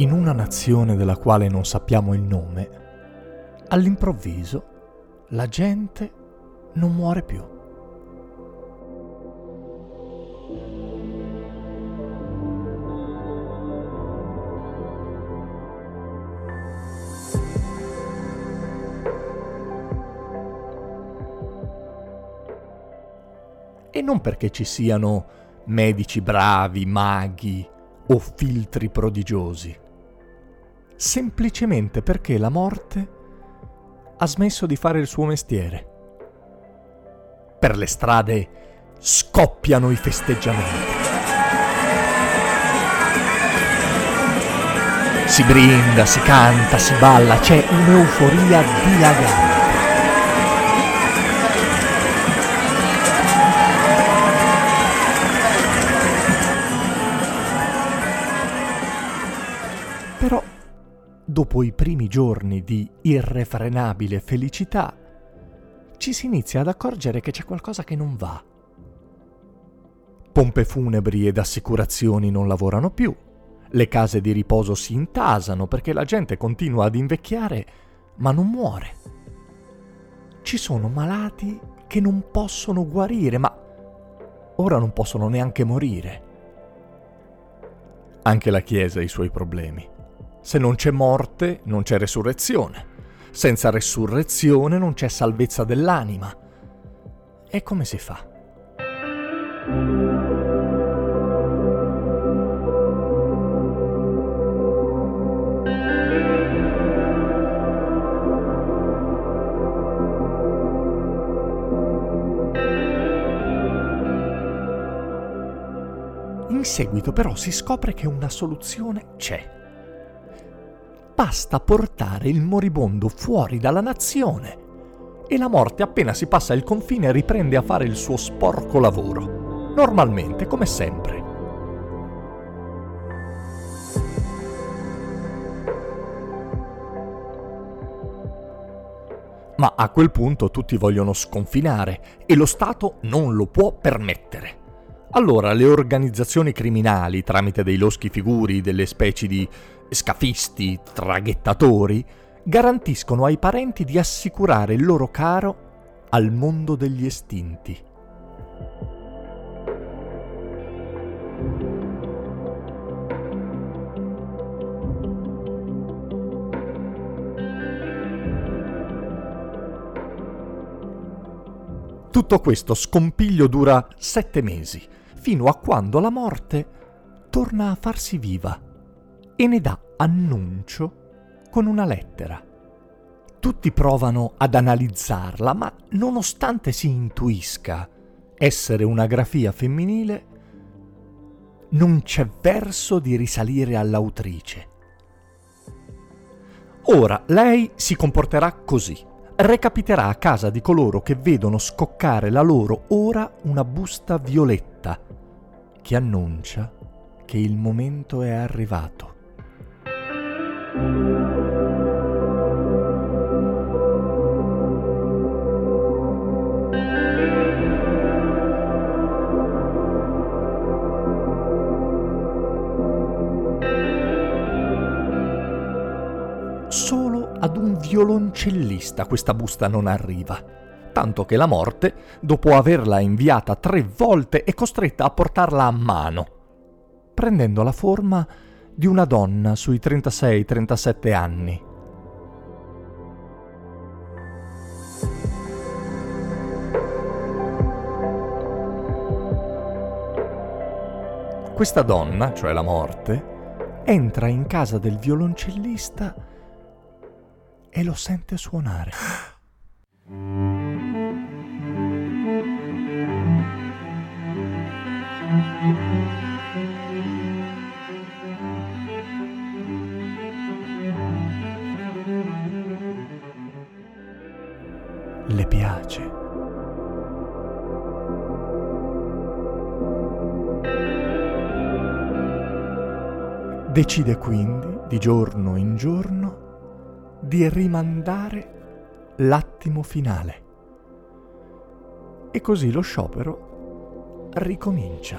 In una nazione della quale non sappiamo il nome, all'improvviso la gente non muore più. E non perché ci siano medici bravi, maghi o filtri prodigiosi semplicemente perché la morte ha smesso di fare il suo mestiere. Per le strade scoppiano i festeggiamenti. Si brinda, si canta, si balla, c'è un'euforia dilagante. Dopo i primi giorni di irrefrenabile felicità, ci si inizia ad accorgere che c'è qualcosa che non va. Pompe funebri ed assicurazioni non lavorano più, le case di riposo si intasano perché la gente continua ad invecchiare ma non muore. Ci sono malati che non possono guarire, ma ora non possono neanche morire. Anche la Chiesa ha i suoi problemi. Se non c'è morte, non c'è resurrezione. Senza resurrezione non c'è salvezza dell'anima. E come si fa? In seguito però si scopre che una soluzione c'è basta portare il moribondo fuori dalla nazione e la morte appena si passa il confine riprende a fare il suo sporco lavoro, normalmente come sempre. Ma a quel punto tutti vogliono sconfinare e lo Stato non lo può permettere. Allora le organizzazioni criminali, tramite dei loschi figuri, delle specie di scafisti, traghettatori, garantiscono ai parenti di assicurare il loro caro al mondo degli estinti. Tutto questo scompiglio dura sette mesi, fino a quando la morte torna a farsi viva e ne dà annuncio con una lettera. Tutti provano ad analizzarla, ma nonostante si intuisca essere una grafia femminile, non c'è verso di risalire all'autrice. Ora lei si comporterà così. Recapiterà a casa di coloro che vedono scoccare la loro ora una busta violetta che annuncia che il momento è arrivato. Ad un violoncellista questa busta non arriva, tanto che la morte, dopo averla inviata tre volte, è costretta a portarla a mano, prendendo la forma di una donna sui 36-37 anni. Questa donna, cioè la morte, entra in casa del violoncellista e lo sente suonare. Le piace. Decide quindi, di giorno in giorno, di rimandare l'attimo finale. E così lo sciopero ricomincia.